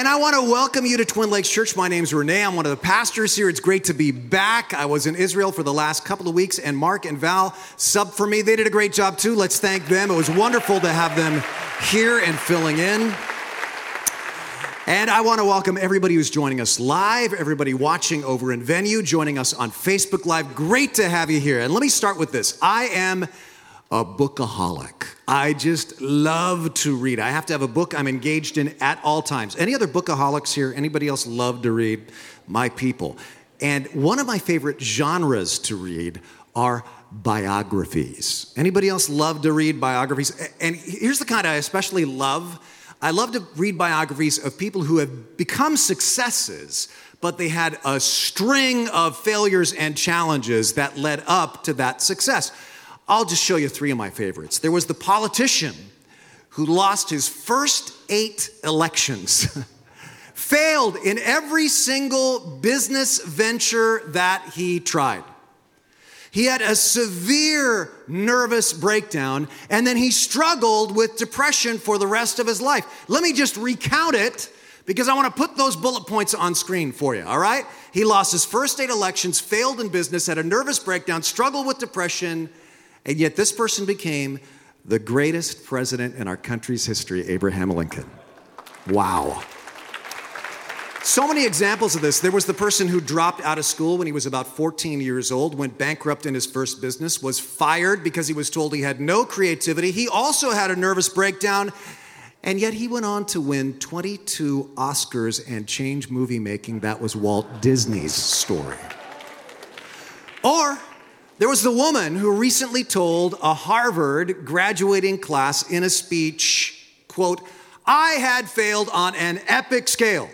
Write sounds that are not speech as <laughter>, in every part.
And I want to welcome you to Twin Lakes Church. My name's Renee. I'm one of the pastors here. It's great to be back. I was in Israel for the last couple of weeks, and Mark and Val subbed for me. They did a great job too. Let's thank them. It was wonderful to have them here and filling in. And I want to welcome everybody who's joining us live, everybody watching over in venue, joining us on Facebook Live. Great to have you here. And let me start with this I am a bookaholic. I just love to read. I have to have a book I'm engaged in at all times. Any other bookaholics here? Anybody else love to read? My people. And one of my favorite genres to read are biographies. Anybody else love to read biographies? And here's the kind I especially love. I love to read biographies of people who have become successes, but they had a string of failures and challenges that led up to that success. I'll just show you three of my favorites. There was the politician who lost his first eight elections, <laughs> failed in every single business venture that he tried. He had a severe nervous breakdown, and then he struggled with depression for the rest of his life. Let me just recount it because I want to put those bullet points on screen for you, all right? He lost his first eight elections, failed in business, had a nervous breakdown, struggled with depression, and yet, this person became the greatest president in our country's history, Abraham Lincoln. Wow. So many examples of this. There was the person who dropped out of school when he was about 14 years old, went bankrupt in his first business, was fired because he was told he had no creativity. He also had a nervous breakdown, and yet he went on to win 22 Oscars and change movie making. That was Walt Disney's story. Or there was the woman who recently told a Harvard graduating class in a speech, quote, I had failed on an epic scale.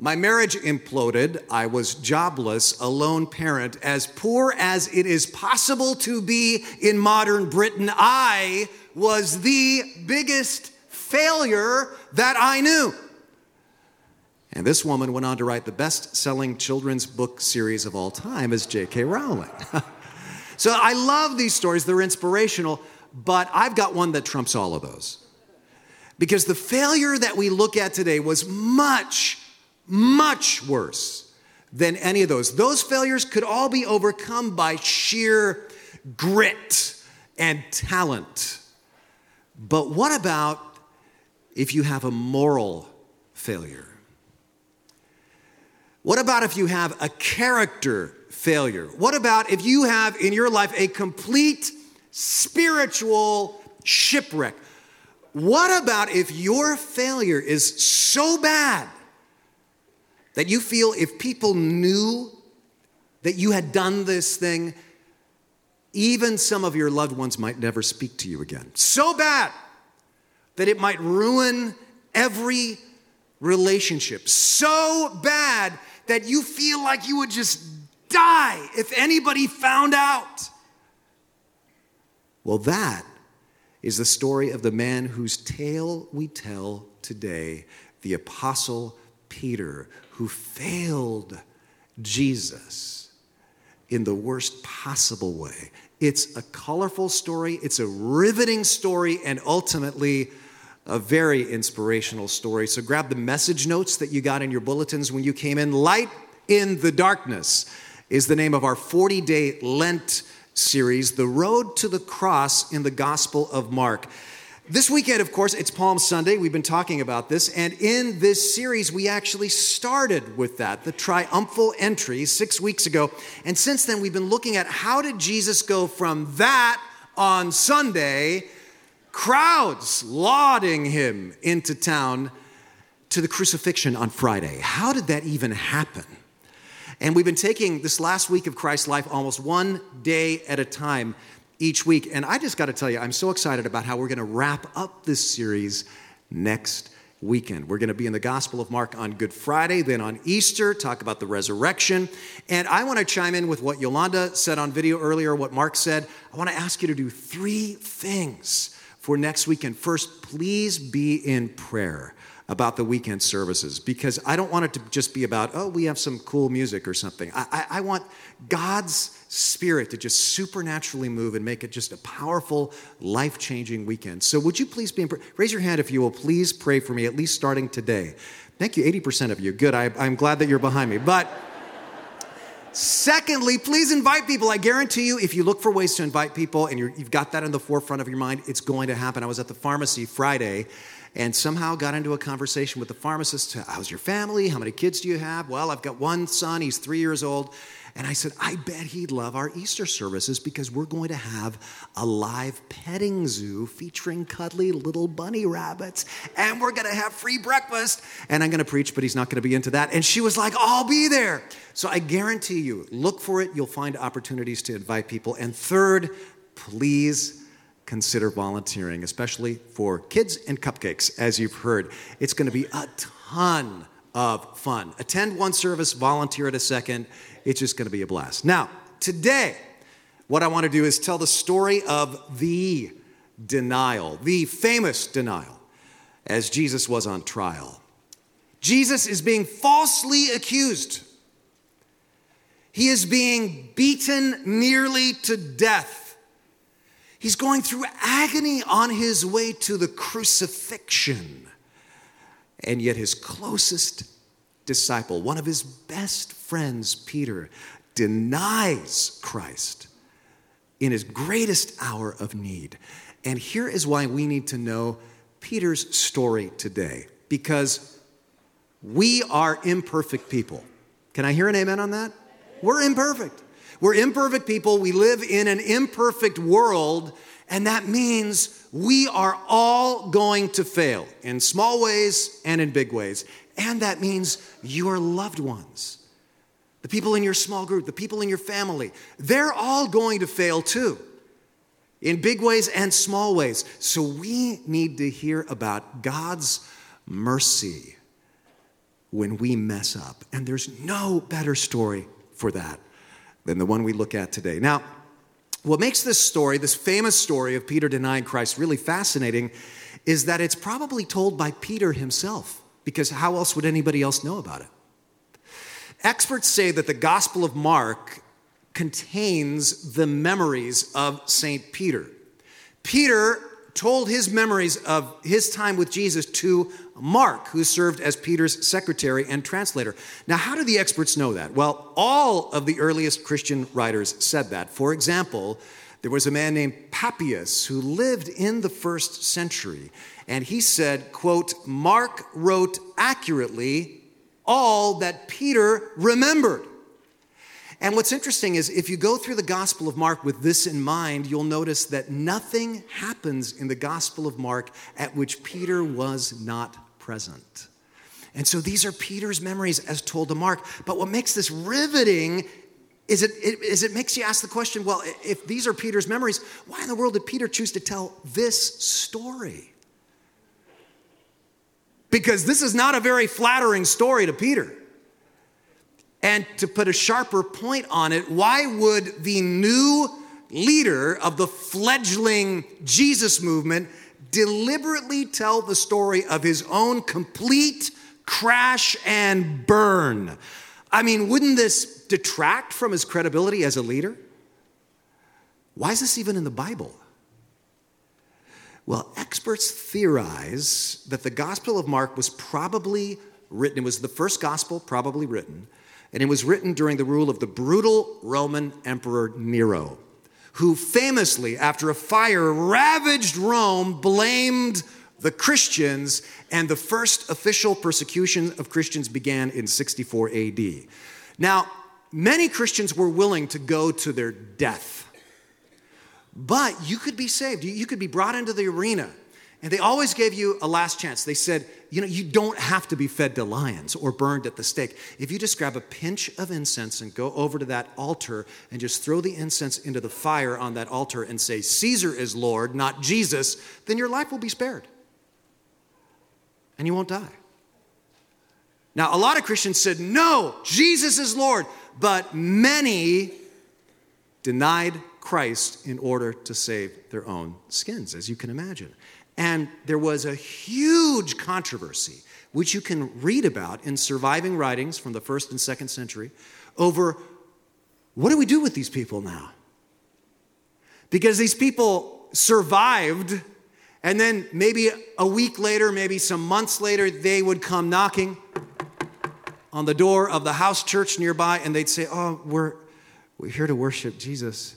My marriage imploded. I was jobless, a lone parent, as poor as it is possible to be in modern Britain. I was the biggest failure that I knew. And this woman went on to write the best selling children's book series of all time as J.K. Rowling. <laughs> So I love these stories, they're inspirational, but I've got one that trumps all of those. Because the failure that we look at today was much, much worse than any of those. Those failures could all be overcome by sheer grit and talent. But what about if you have a moral failure? What about if you have a character failure? What about if you have in your life a complete spiritual shipwreck? What about if your failure is so bad that you feel if people knew that you had done this thing, even some of your loved ones might never speak to you again? So bad that it might ruin every relationship. So bad that you feel like you would just die if anybody found out. Well, that is the story of the man whose tale we tell today, the Apostle Peter, who failed Jesus in the worst possible way. It's a colorful story, it's a riveting story, and ultimately, a very inspirational story. So grab the message notes that you got in your bulletins when you came in. Light in the darkness is the name of our 40 day Lent series, The Road to the Cross in the Gospel of Mark. This weekend, of course, it's Palm Sunday. We've been talking about this. And in this series, we actually started with that, the triumphal entry, six weeks ago. And since then, we've been looking at how did Jesus go from that on Sunday, crowds lauding him into town, to the crucifixion on Friday. How did that even happen? And we've been taking this last week of Christ's life almost one day at a time each week. And I just got to tell you, I'm so excited about how we're going to wrap up this series next weekend. We're going to be in the Gospel of Mark on Good Friday, then on Easter, talk about the resurrection. And I want to chime in with what Yolanda said on video earlier, what Mark said. I want to ask you to do three things for next weekend. First, please be in prayer about the weekend services because I don't want it to just be about, oh, we have some cool music or something. I, I, I want God's spirit to just supernaturally move and make it just a powerful, life changing weekend. So, would you please be in prayer? Raise your hand if you will please pray for me, at least starting today, Thank you, 80% of you. Good. I, I'm glad that you're behind me. But secondly, please invite people. I guarantee you, if you look for ways to invite people and you have got that in the forefront of your mind, it's going to happen. I was at the pharmacy Friday and somehow got into a conversation with the pharmacist. How's your family? How many kids do you have? Well, I've got one son, he's three years old. And I said, I bet he'd love our Easter services because we're going to have a live petting zoo featuring cuddly little bunny rabbits. And we're going to have free breakfast. And I'm going to preach, but he's not going to be into that. And she was like, I'll be there. So I guarantee you, look for it. You'll find opportunities to invite people. And third, please consider volunteering, especially for kids and cupcakes, as you've heard. It's going to be a ton of fun. Attend one service, volunteer at a second. It's just going to be a blast. Now, today, what I want to do is tell the story of the denial, the famous denial, as Jesus was on trial. Jesus is being falsely accused. He is being beaten nearly to death. He's going through agony on his way to the crucifixion. And yet, his closest disciple, one of his best friends, Peter, denies Christ in his greatest hour of need. And here is why we need to know Peter's story today because we are imperfect people. Can I hear an amen on that? We're imperfect. We're imperfect people. We live in an imperfect world, and that means we are all going to fail in small ways and in big ways. And that means your loved ones, the people in your small group, the people in your family, they're all going to fail too, in big ways and small ways. So we need to hear about God's mercy when we mess up. And there's no better story for that than the one we look at today. Now, what makes this story, this famous story of Peter denying Christ, really fascinating is that it's probably told by Peter himself because how else would anybody else know about it? Experts say that the Gospel of Mark contains the memories of St. Peter. Peter told his memories of his time with Jesus to Mark, who served as Peter's secretary and translator. Now, how do the experts know that? Well, all of the earliest Christian writers said that. For example, there was a man named Papias who lived in the first century, and he said, quote, Mark wrote accurately all that Peter remembered. And what's interesting is if you go through the Gospel of Mark with this in mind, you'll notice that nothing happens in the Gospel of Mark at which Peter was not present. And so these are Peter's memories as told to Mark. But what makes this riveting is it, is it makes you ask the question well, if these are Peter's memories, why in the world did Peter choose to tell this story? because this is not a very flattering story to Peter. And to put a sharper point on it, why would the new leader of the fledgling Jesus movement deliberately tell the story of his own complete crash and burn? I mean, wouldn't this detract from his credibility as a leader? Why is this even in the Bible? Well, experts theorize that the Gospel of Mark was probably written, it was the first gospel probably written, and it was written during the rule of the brutal Roman Emperor Nero, who famously, after a fire ravaged Rome, blamed the Christians, and the first official persecution of Christians began in 64 AD. Now, many Christians were willing to go to their death but you could be saved. You could be brought into the arena. And they always gave you a last chance. They said, you know, you don't have to be fed to lions or burned at the stake. If you just grab a pinch of incense and go over to that altar and just throw the incense into the fire on that altar and say, Caesar is Lord, not Jesus, then your life will be spared. And you won't die. Now, a lot of Christians said, no, Jesus is Lord. But many denied Christ in order to save their own skins, as you can imagine. And there was a huge controversy, which you can read about in surviving writings from the first and second century, over what do we do with these people now? Because these people survived, and then maybe a week later, maybe some months later, they would come knocking. on the door of the house church nearby and they'd say, Oh, we're, we're here to worship Jesus.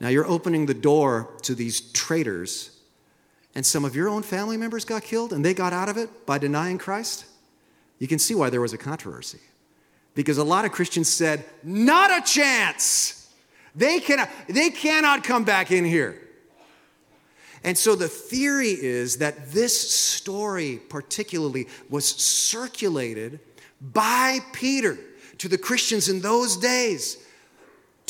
Now you're opening the door to these traitors, and some of your own family members got killed and they got out of it by denying Christ. You can see why there was a controversy. Because a lot of Christians said, Not a chance. They cannot, they cannot come back in here. And so the theory is that this story, particularly, was circulated by Peter to the Christians in those days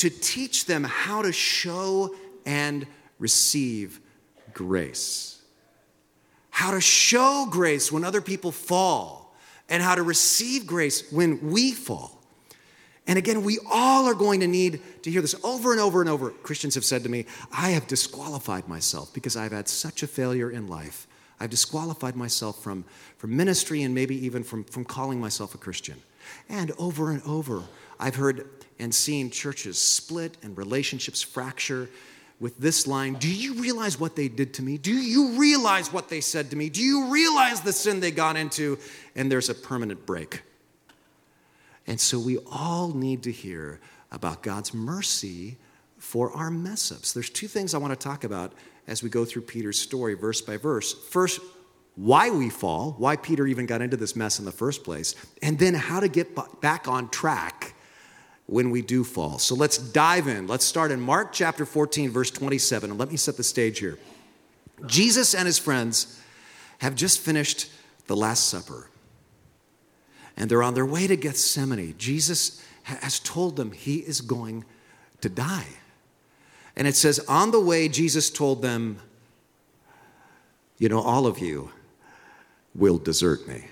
to teach them how to show and receive grace. How to show grace when other people fall, and how to receive grace when we fall. And again, we all are going to need to hear this over and over and over. Christians have said to me, I have disqualified myself because I've had such a failure in life. I've disqualified myself from, from ministry and maybe even from, from calling myself a Christian. And over and over, I've heard and seen churches split and relationships fracture with this line Do you realize what they did to me? Do you realize what they said to me? Do you realize the sin they got into? And there's a permanent break. And so we all need to hear about God's mercy for our mess ups. There's two things I want to talk about as we go through Peter's story, verse by verse. First, why we fall, why Peter even got into this mess in the first place, and then how to get back on track when we do fall. So let's dive in. Let's start in Mark chapter 14, verse 27, and let me set the stage here. Jesus and his friends have just finished the Last Supper and they're on their way to Gethsemane. Jesus has told them he is going to die. And it says, on the way, Jesus told them, You know, all of you will desert me.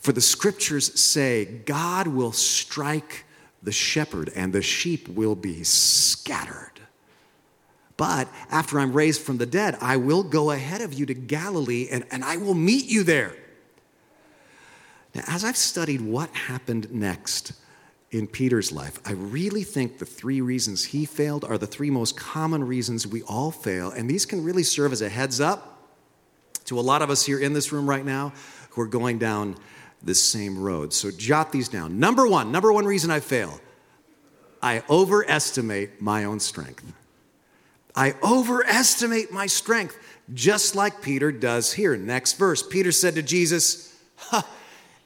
For the scriptures say, God will strike the shepherd and the sheep will be scattered. But after I'm raised from the dead, I will go ahead of you to Galilee and, and I will meet you there. Now, as I've studied what happened next in Peter's life, I really think the three reasons he failed are the three most common reasons we all fail. And these can really serve as a heads up to a lot of us here in this room right now who are going down this same road. So jot these down. Number one, number one reason I fail I overestimate my own strength. I overestimate my strength, just like Peter does here. Next verse Peter said to Jesus,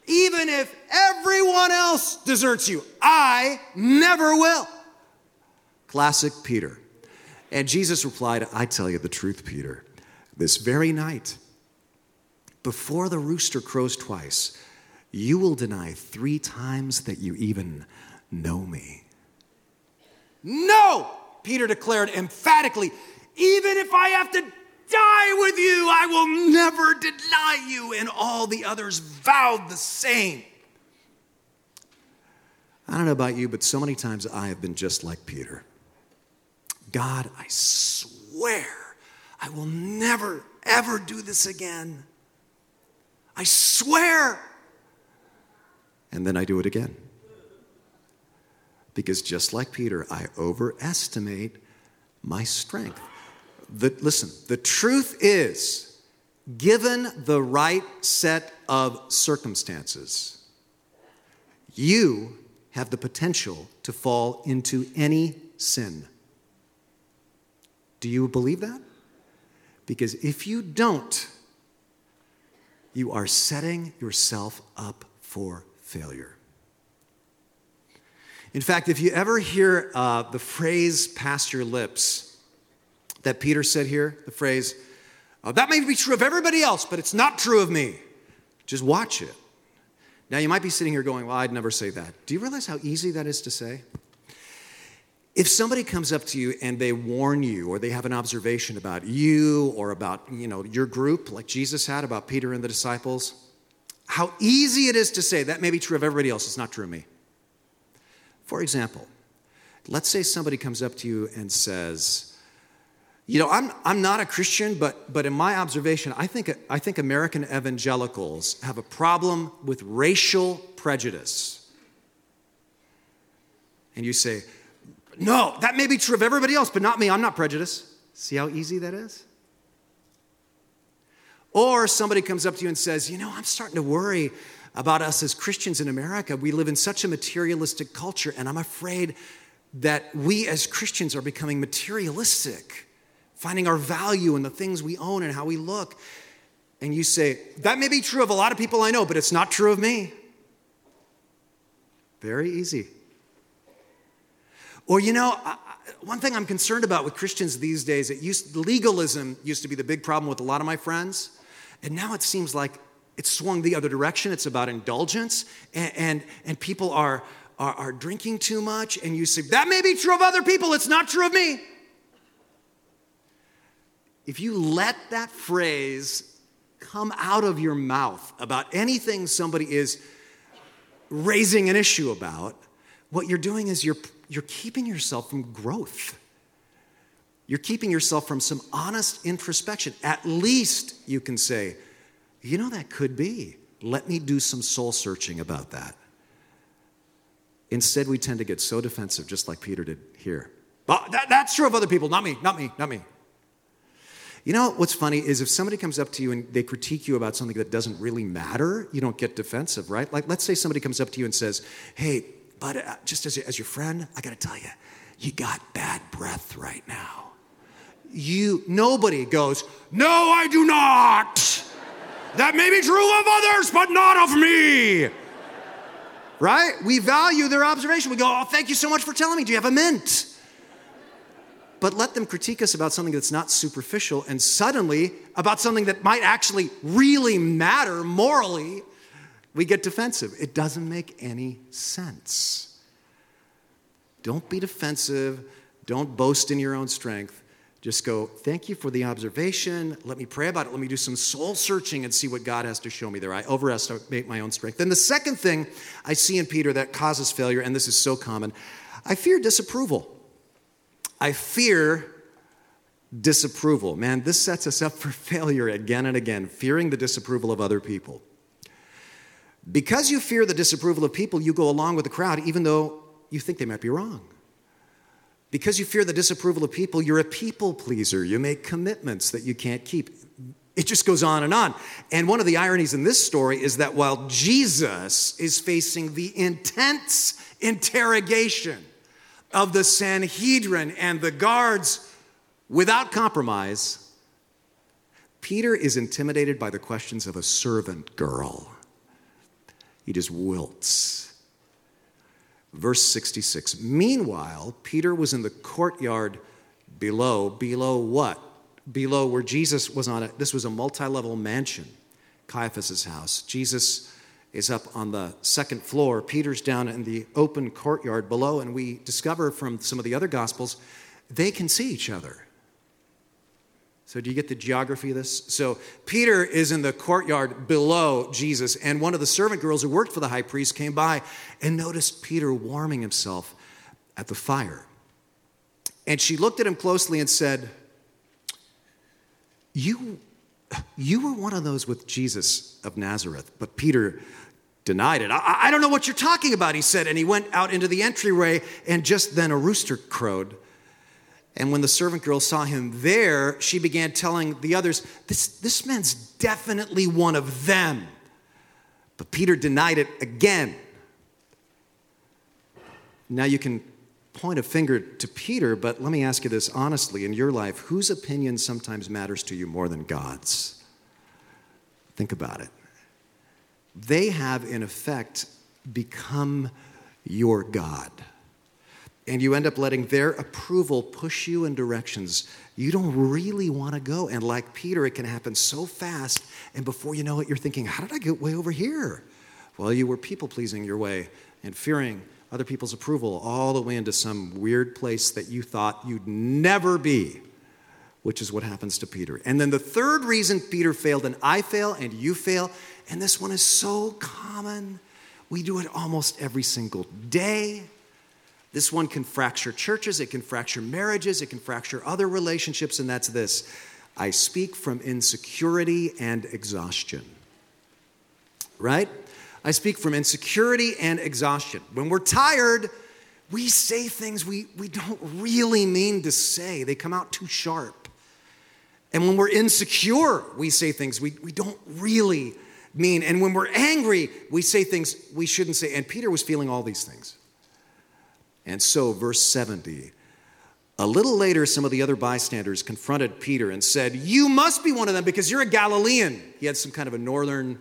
even if everyone else deserts you, I never will. Classic Peter. And Jesus replied, I tell you the truth, Peter. This very night, before the rooster crows twice, you will deny three times that you even know me. No, Peter declared emphatically, even if I have to die with you. I will never deny you. And all the others vowed the same. I don't know about you, but so many times I have been just like Peter. God, I swear I will never, ever do this again. I swear. And then I do it again. Because just like Peter, I overestimate my strength. The, listen, the truth is, given the right set of circumstances, you have the potential to fall into any sin. Do you believe that? Because if you don't, you are setting yourself up for failure. In fact, if you ever hear uh, the phrase pass your lips, that Peter said here, the phrase, oh, that may be true of everybody else, but it's not true of me. Just watch it. Now, you might be sitting here going, Well, I'd never say that. Do you realize how easy that is to say? If somebody comes up to you and they warn you or they have an observation about you or about you know, your group, like Jesus had about Peter and the disciples, how easy it is to say that may be true of everybody else, it's not true of me. For example, let's say somebody comes up to you and says, you know, I'm, I'm not a Christian, but, but in my observation, I think, I think American evangelicals have a problem with racial prejudice. And you say, no, that may be true of everybody else, but not me. I'm not prejudiced. See how easy that is? Or somebody comes up to you and says, You know, I'm starting to worry about us as Christians in America. We live in such a materialistic culture, and I'm afraid that we as Christians are becoming materialistic, finding our value in the things we own and how we look. And you say, That may be true of a lot of people I know, but it's not true of me. Very easy. Or, you know, one thing I'm concerned about with Christians these days, it used, legalism used to be the big problem with a lot of my friends. And now it seems like it's swung the other direction. It's about indulgence, and, and, and people are, are, are drinking too much. And you say, that may be true of other people, it's not true of me. If you let that phrase come out of your mouth about anything somebody is raising an issue about, what you're doing is you're, you're keeping yourself from growth. You're keeping yourself from some honest introspection. At least you can say, you know, that could be. Let me do some soul searching about that. Instead, we tend to get so defensive, just like Peter did here. Well, that, that's true of other people, not me, not me, not me. You know what's funny is if somebody comes up to you and they critique you about something that doesn't really matter, you don't get defensive, right? Like, let's say somebody comes up to you and says, Hey, but uh, just as, as your friend, I gotta tell you, you got bad breath right now. You, nobody goes, No, I do not. That may be true of others, but not of me. Right? We value their observation. We go, Oh, thank you so much for telling me. Do you have a mint? But let them critique us about something that's not superficial and suddenly about something that might actually really matter morally, we get defensive. It doesn't make any sense. Don't be defensive. Don't boast in your own strength. Just go, thank you for the observation. Let me pray about it. Let me do some soul searching and see what God has to show me there. I overestimate my own strength. Then the second thing I see in Peter that causes failure, and this is so common, I fear disapproval. I fear disapproval. Man, this sets us up for <laughs> failure again and again, fearing the disapproval of other people. Because you fear the disapproval of people, you go along with the crowd even though you think they might be wrong. Because you fear the disapproval of people, you're a people pleaser. You make commitments that you can't keep. It just goes on and on. And one of the ironies in this story is that while Jesus is facing the intense interrogation of the Sanhedrin and the guards without compromise, Peter is intimidated by the questions of a servant girl. He just wilts. Verse 66 Meanwhile, Peter was in the courtyard below. Below what? Below where Jesus was on it. This was a multi level mansion, Caiaphas's house. Jesus is up on the second floor. Peter's down in the open courtyard below, and we discover from some of the other gospels they can see each other. So, do you get the geography of this? So, Peter is in the courtyard below Jesus, and one of the servant girls who worked for the high priest came by and noticed Peter warming himself at the fire. And she looked at him closely and said, You, you were one of those with Jesus of Nazareth. But Peter denied it. I, I don't know what you're talking about, he said. And he went out into the entryway, and just then a rooster crowed. And when the servant girl saw him there, she began telling the others, This, this man's definitely one of them. But Peter denied it again. Now you can point a finger to Peter, but let me ask you this honestly in your life whose opinion sometimes matters to you more than God's? Think about it. They have, in effect, become your God and you end up letting their approval push you in directions you don't really want to go. And like Peter, it can happen so fast, and before you know it, you're thinking, How did I get way over here? Well, you were people pleasing your way and fearing other people's approval all the way into some weird place that you thought you'd never be, which is what happens to Peter. And then the third reason Peter failed, and I fail, and you fail, and this one is so common. We do it almost every single day. This one can fracture churches, it can fracture marriages, it can fracture other relationships, and that's this I speak from insecurity and exhaustion. Right? I speak from insecurity and exhaustion. When we're tired, we say things we, we don't really mean to say, they come out too sharp. And when we're insecure, we say things we, we don't really mean. And when we're angry, we say things we shouldn't say. And Peter was feeling all these things. And so, verse 70 a little later, some of the other bystanders confronted Peter and said, You must be one of them because you're a Galilean. He had some kind of a northern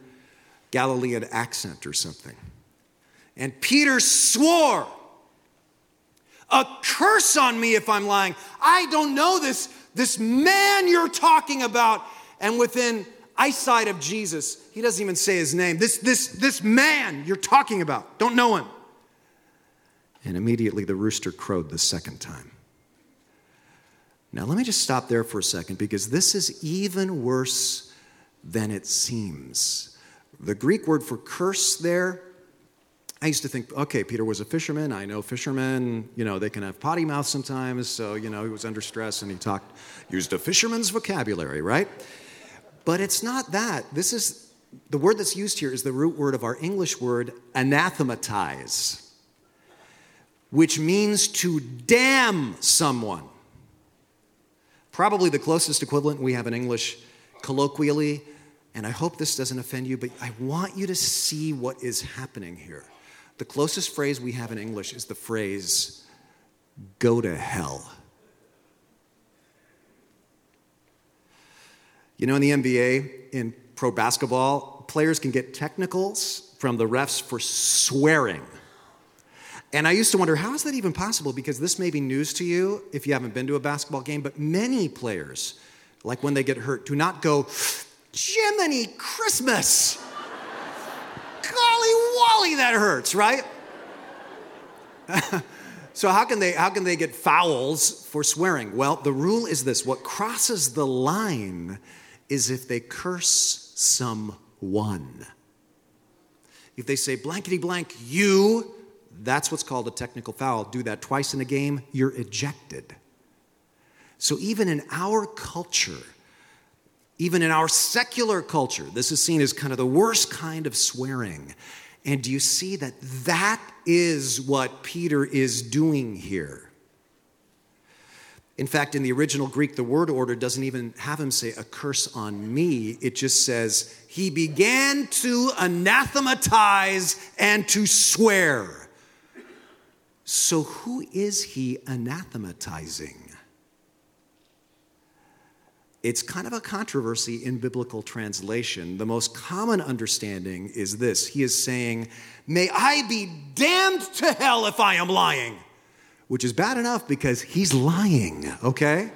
Galilean accent or something. And Peter swore, A curse on me if I'm lying. I don't know this, this man you're talking about. And within eyesight of Jesus, he doesn't even say his name. This, this, this man you're talking about, don't know him. And immediately the rooster crowed the second time. Now, let me just stop there for a second because this is even worse than it seems. The Greek word for curse there, I used to think, okay, Peter was a fisherman. I know fishermen, you know, they can have potty mouth sometimes. So, you know, he was under stress and he talked, used a fisherman's vocabulary, right? But it's not that. This is the word that's used here is the root word of our English word anathematize, which means to damn someone. Probably the closest equivalent we have in English colloquially, and I hope this doesn't offend you, but I want you to see what is happening here. The closest phrase we have in English is the phrase, go to hell. You know, in the NBA, in pro basketball, players can get technicals from the refs for swearing. And I used to wonder, how is that even possible? Because this may be news to you if you haven't been to a basketball game, but many players, like when they get hurt, do not go, Jiminy Christmas! Golly Wally, that hurts, right? <laughs> so how can they how can they get fouls for swearing? Well, the rule is this: what crosses the line is if they curse someone. If they say blankety blank, you that's what's called a technical foul. Do that twice in a game, you're ejected. So, even in our culture, even in our secular culture, this is seen as kind of the worst kind of swearing. And do you see that that is what Peter is doing here? In fact, in the original Greek, the word order doesn't even have him say, a curse on me. It just says, he began to anathematize and to swear. So, who is he anathematizing? It's kind of a controversy in biblical translation. The most common understanding is this He is saying, May I be damned to hell if I am lying, which is bad enough because he's lying, okay?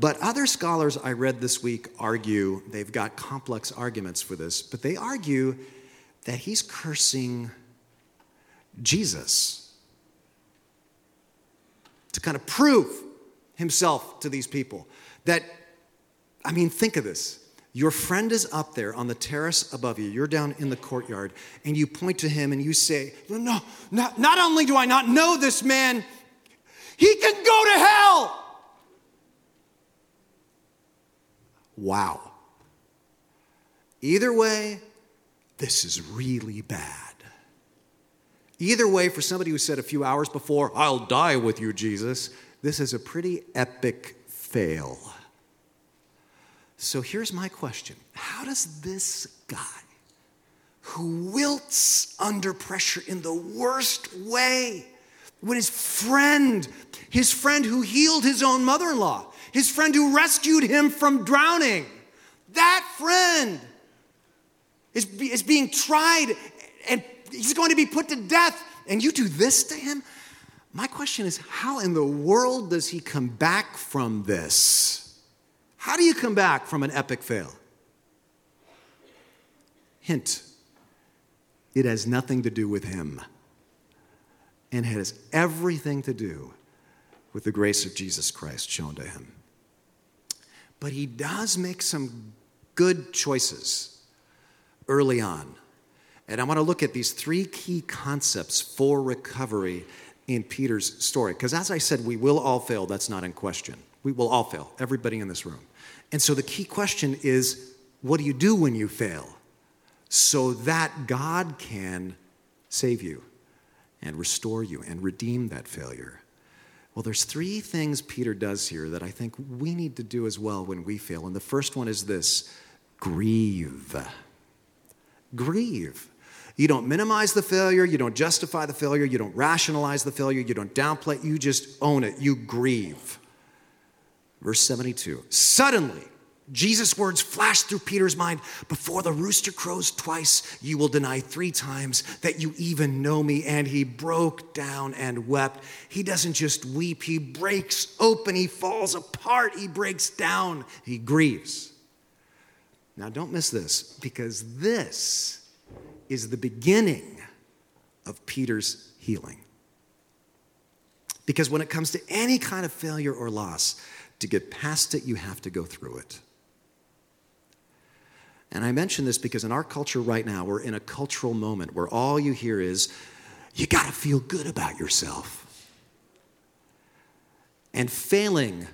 But other scholars I read this week argue, they've got complex arguments for this, but they argue that he's cursing Jesus to kind of prove himself to these people. That, I mean, think of this. Your friend is up there on the terrace above you. You're down in the courtyard, and you point to him and you say, No, not, not only do I not know this man, he can go to hell. Wow. Either way, this is really bad. Either way, for somebody who said a few hours before, I'll die with you, Jesus, this is a pretty epic fail. So here's my question How does this guy, who wilts under pressure in the worst way, when his friend, his friend who healed his own mother in law, his friend who rescued him from drowning, that friend is, is being tried and he's going to be put to death, and you do this to him? My question is, how in the world does he come back from this? How do you come back from an epic fail? Hint it has nothing to do with him and it has everything to do with the grace of Jesus Christ shown to him. But he does make some good choices early on. And I want to look at these three key concepts for recovery in Peter's story. Because as I said, we will all fail. That's not in question. We will all fail, everybody in this room. And so the key question is what do you do when you fail? So that God can save you and restore you and redeem that failure. Well, there's three things Peter does here that I think we need to do as well when we fail. And the first one is this grieve. Grieve. You don't minimize the failure, you don't justify the failure, you don't rationalize the failure, you don't downplay, you just own it. You grieve. Verse 72 Suddenly, Jesus' words flashed through Peter's mind Before the rooster crows twice, you will deny three times that you even know me. And he broke down and wept. He doesn't just weep, he breaks open, he falls apart, he breaks down, he grieves. Now, don't miss this, because this is the beginning of Peter's healing. Because when it comes to any kind of failure or loss, to get past it, you have to go through it. And I mention this because in our culture right now, we're in a cultural moment where all you hear is, you got to feel good about yourself. And failing,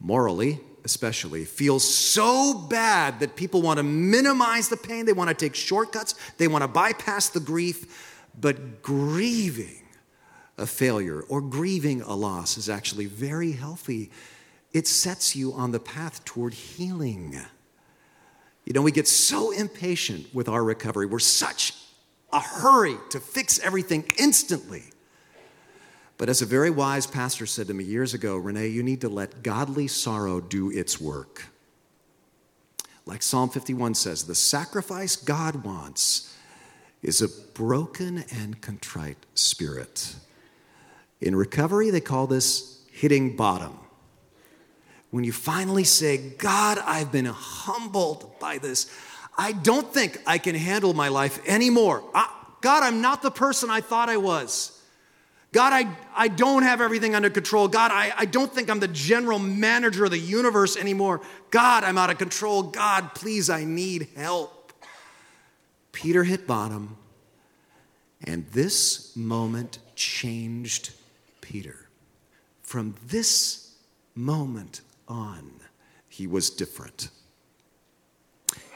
morally especially, feels so bad that people want to minimize the pain, they want to take shortcuts, they want to bypass the grief. But grieving a failure or grieving a loss is actually very healthy. It sets you on the path toward healing. You know, we get so impatient with our recovery. We're such a hurry to fix everything instantly. But as a very wise pastor said to me years ago, Renee, you need to let godly sorrow do its work. Like Psalm 51 says, the sacrifice God wants is a broken and contrite spirit. In recovery, they call this hitting bottom when you finally say, God, I've been humbled by this. I don't think I can handle my life anymore. I, God, I'm not the person I thought I was. God, I, I don't have everything under control. God, I, I don't think I'm the general manager of the universe anymore. God, I'm out of control. God, please, I need help. Peter hit bottom, and this moment changed Peter. From this moment on, he was different.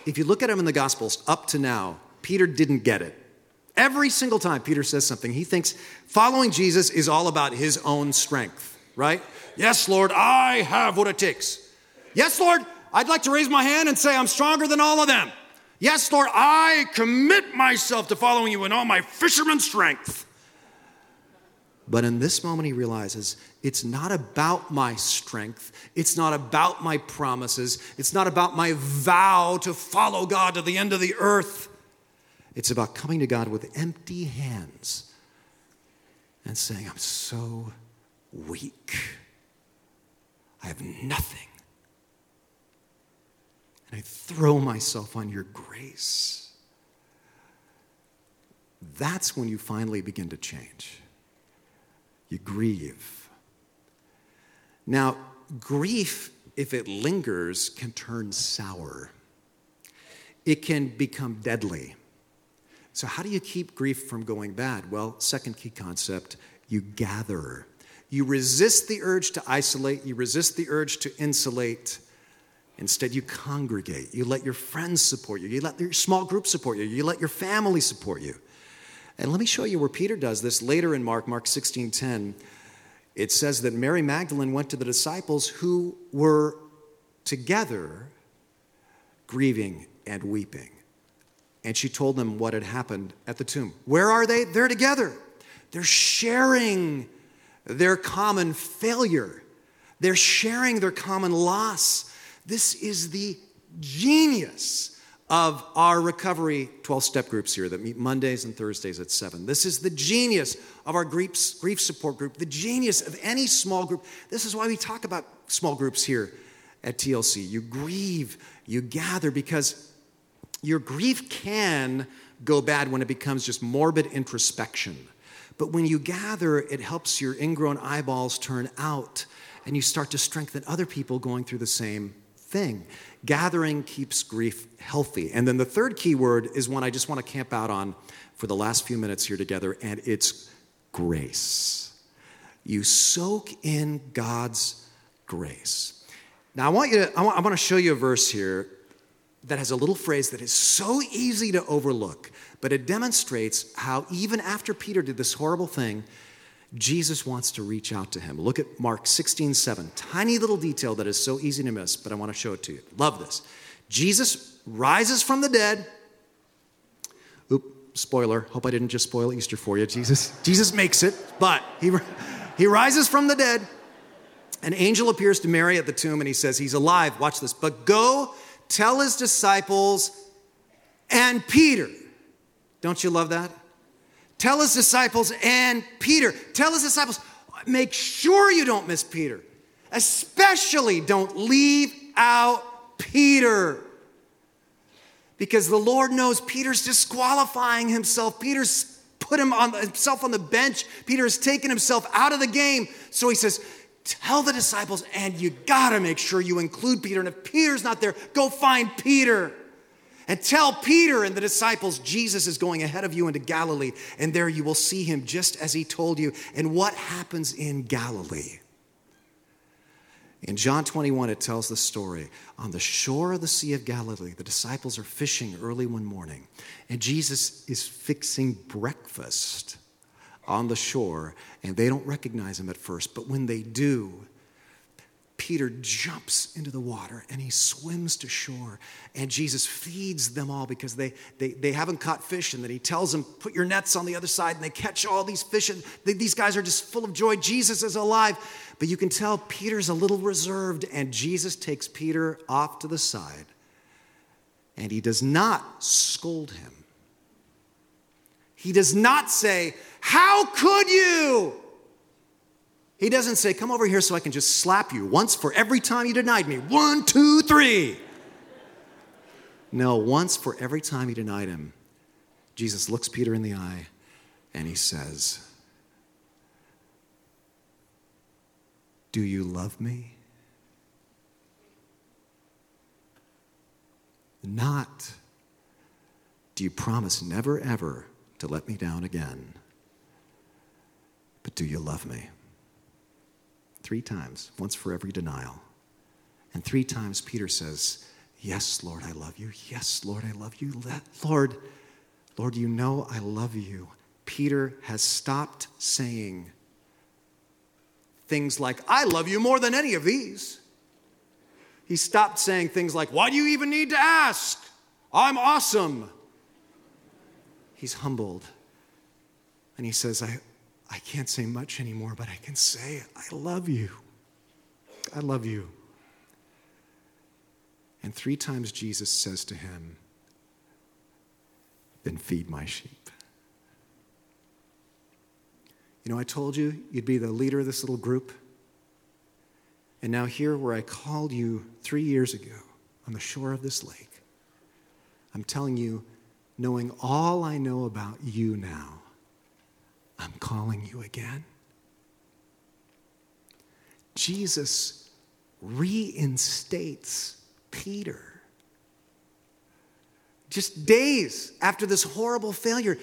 If you look at him in the Gospels up to now, Peter didn't get it. Every single time Peter says something, he thinks following Jesus is all about his own strength, right? Yes, Lord, I have what it takes. Yes, Lord, I'd like to raise my hand and say I'm stronger than all of them. Yes, Lord, I commit myself to following you in all my fisherman strength. But in this moment, he realizes it's not about my strength. It's not about my promises. It's not about my vow to follow God to the end of the earth. It's about coming to God with empty hands and saying, I'm so weak. I have nothing. And I throw myself on your grace. That's when you finally begin to change you grieve. Now, grief, if it lingers, can turn sour. It can become deadly. So, how do you keep grief from going bad? Well, second key concept you gather. You resist the urge to isolate, you resist the urge to insulate. Instead, you congregate. You let your friends support you, you let your small group support you, you let your family support you. And let me show you where Peter does this later in Mark, Mark 16 10. It says that Mary Magdalene went to the disciples who were together grieving and weeping. And she told them what had happened at the tomb. Where are they? They're together. They're sharing their common failure, they're sharing their common loss. This is the genius of our recovery 12 step groups here that meet Mondays and Thursdays at 7. This is the genius of our grief, grief support group, the genius of any small group. This is why we talk about small groups here at TLC. You grieve, you gather, because your grief can go bad when it becomes just morbid introspection. But when you gather, it helps your ingrown eyeballs turn out and you start to strengthen other people going through the same thing. Gathering keeps grief healthy. And then the third key word is one I just want to camp out on for the last few minutes here together, and it's grace. You soak in God's grace. Now, I want, you to, I want, I want to show you a verse here that has a little phrase that is so easy to overlook, but it demonstrates how, even after Peter did this horrible thing, Jesus wants to reach out to him. Look at Mark 16, 7. Tiny little detail that is so easy to miss, but I want to show it to you. Love this. Jesus rises from the dead. Oop, spoiler. Hope I didn't just spoil Easter for you. Jesus, Jesus makes it, but he, he rises from the dead. An angel appears to Mary at the tomb and he says, He's alive. Watch this. But go tell his disciples and Peter. Don't you love that? Tell his disciples and Peter. Tell his disciples, make sure you don't miss Peter. Especially don't leave out Peter. Because the Lord knows Peter's disqualifying himself. Peter's put him on himself on the bench. Peter has taken himself out of the game. So he says, Tell the disciples, and you gotta make sure you include Peter. And if Peter's not there, go find Peter. And tell Peter and the disciples Jesus is going ahead of you into Galilee, and there you will see him just as he told you. And what happens in Galilee? In John 21, it tells the story. On the shore of the Sea of Galilee, the disciples are fishing early one morning, and Jesus is fixing breakfast on the shore, and they don't recognize him at first. But when they do, Peter jumps into the water and he swims to shore. And Jesus feeds them all because they, they, they haven't caught fish. And then he tells them, Put your nets on the other side. And they catch all these fish. And they, these guys are just full of joy. Jesus is alive. But you can tell Peter's a little reserved. And Jesus takes Peter off to the side. And he does not scold him. He does not say, How could you? He doesn't say, Come over here so I can just slap you once for every time you denied me. One, two, three. No, once for every time he denied him, Jesus looks Peter in the eye and he says, Do you love me? Not, do you promise never ever to let me down again? But do you love me? Three times, once for every denial. And three times Peter says, Yes, Lord, I love you. Yes, Lord, I love you. Lord, Lord, you know I love you. Peter has stopped saying things like, I love you more than any of these. He stopped saying things like, Why do you even need to ask? I'm awesome. He's humbled. And he says, I, I can't say much anymore, but I can say, I love you. I love you. And three times Jesus says to him, Then feed my sheep. You know, I told you you'd be the leader of this little group. And now, here where I called you three years ago on the shore of this lake, I'm telling you, knowing all I know about you now, I'm calling you again. Jesus reinstates Peter. Just days after this horrible failure,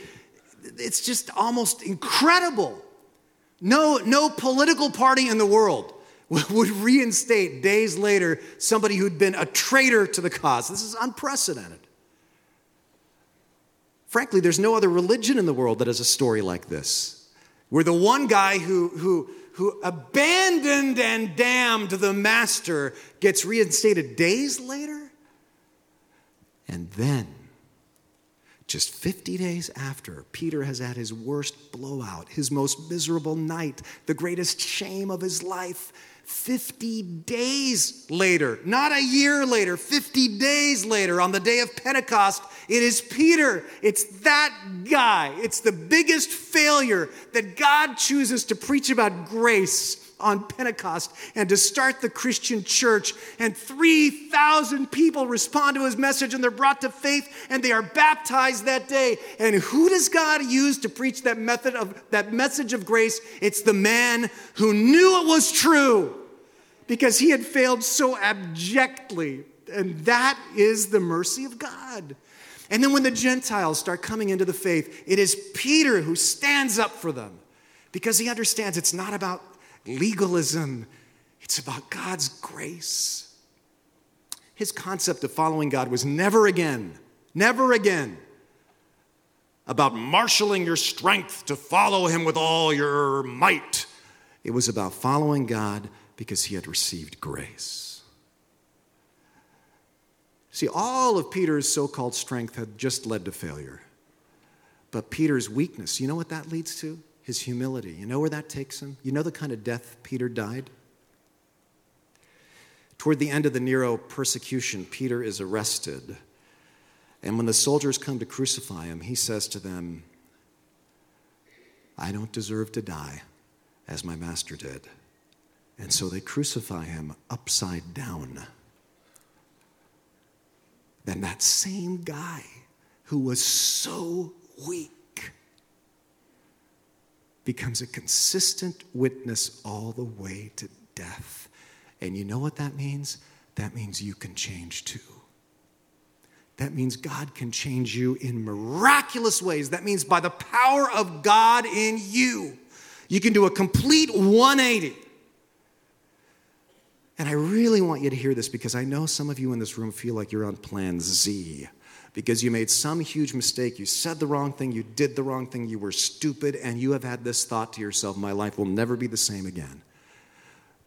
it's just almost incredible. No, no political party in the world <laughs> would reinstate days later somebody who'd been a traitor to the cause. This is unprecedented. Frankly, there's no other religion in the world that has a story like this, where the one guy who, who, who abandoned and damned the master gets reinstated days later. And then, just 50 days after, Peter has had his worst blowout, his most miserable night, the greatest shame of his life. 50 days later, not a year later, 50 days later, on the day of Pentecost, it is Peter. It's that guy. It's the biggest failure that God chooses to preach about grace on Pentecost and to start the Christian church. And 3,000 people respond to his message and they're brought to faith and they are baptized that day. And who does God use to preach that method of that message of grace? It's the man who knew it was true because he had failed so abjectly. And that is the mercy of God. And then when the Gentiles start coming into the faith, it is Peter who stands up for them because he understands it's not about legalism, it's about God's grace. His concept of following God was never again, never again about marshaling your strength to follow him with all your might. It was about following God because he had received grace. See, all of Peter's so called strength had just led to failure. But Peter's weakness, you know what that leads to? His humility. You know where that takes him? You know the kind of death Peter died? Toward the end of the Nero persecution, Peter is arrested. And when the soldiers come to crucify him, he says to them, I don't deserve to die as my master did. And so they crucify him upside down. Then that same guy who was so weak becomes a consistent witness all the way to death. And you know what that means? That means you can change too. That means God can change you in miraculous ways. That means by the power of God in you, you can do a complete 180. And I really want you to hear this because I know some of you in this room feel like you're on plan Z because you made some huge mistake. You said the wrong thing, you did the wrong thing, you were stupid, and you have had this thought to yourself my life will never be the same again.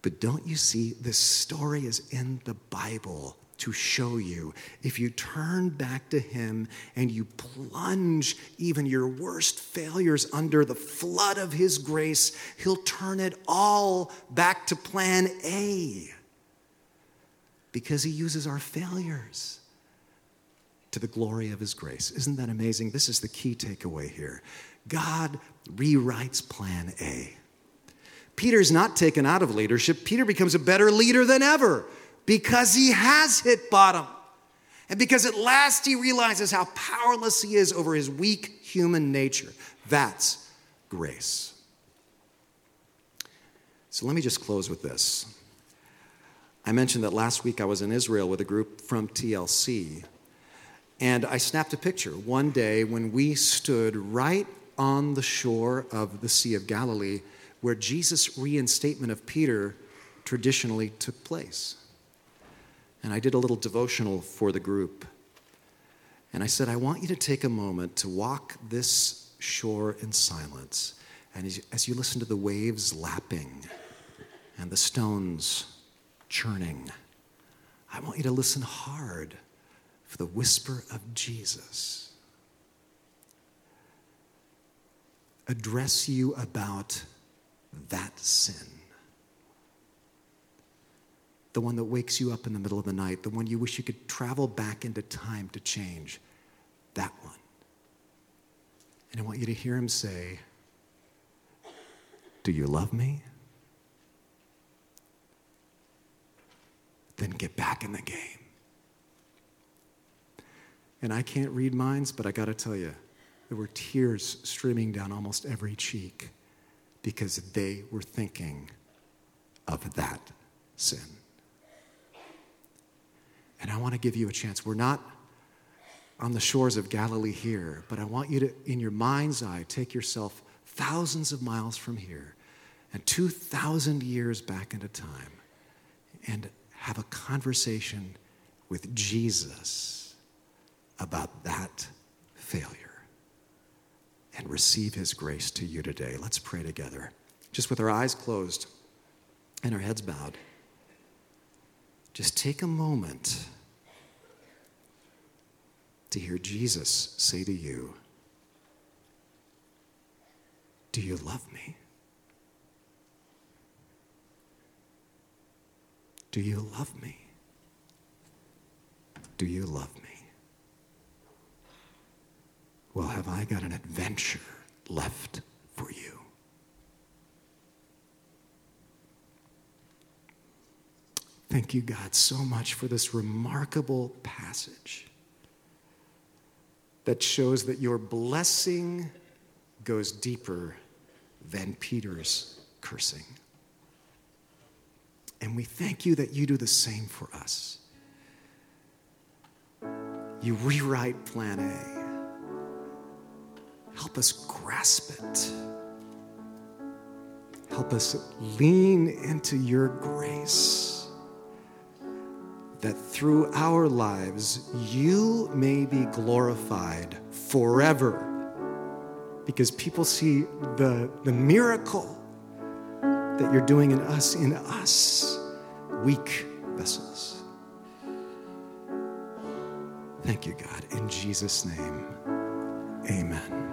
But don't you see, this story is in the Bible to show you. If you turn back to Him and you plunge even your worst failures under the flood of His grace, He'll turn it all back to plan A because He uses our failures to the glory of His grace. Isn't that amazing? This is the key takeaway here. God rewrites plan A. Peter's not taken out of leadership. Peter becomes a better leader than ever because he has hit bottom. And because at last he realizes how powerless he is over his weak human nature. That's grace. So let me just close with this. I mentioned that last week I was in Israel with a group from TLC, and I snapped a picture one day when we stood right on the shore of the Sea of Galilee where Jesus' reinstatement of Peter traditionally took place. And I did a little devotional for the group. And I said, I want you to take a moment to walk this shore in silence. And as you, listen to the waves lapping and the stones churning, I want you to listen hard for the whisper of Jesus. Address you about that sin the one that wakes you up in the middle of the night, the one you wish you could travel back into time to change, that one. And I want you to hear him say, Do you love me? Then get back in the game. And I can't read minds, but I got to tell you, there were tears streaming down almost every cheek because they were thinking of that sin. And I want to give you a chance. We're not on the shores of Galilee here, but I want you to, in your mind's eye, take yourself thousands of miles from here and 2,000 years back into time and have a conversation with Jesus about that failure and receive his grace to you today. Let's pray together, just with our eyes closed and our heads bowed just take a moment to hear Jesus say to you, Do you love me? Do you love me? Do you love me? Well, have I got an adventure left for you? Thank you, God, so much for this remarkable passage that shows that your blessing goes deeper than Peter's cursing. And we thank you that you do the same for us. You rewrite plan A. Help us grasp it. Help us lean into your grace that through our lives you may be glorified forever because people see the, the miracle that you're doing in us, in us, weak vessels. Thank you, God. In Jesus' name, amen.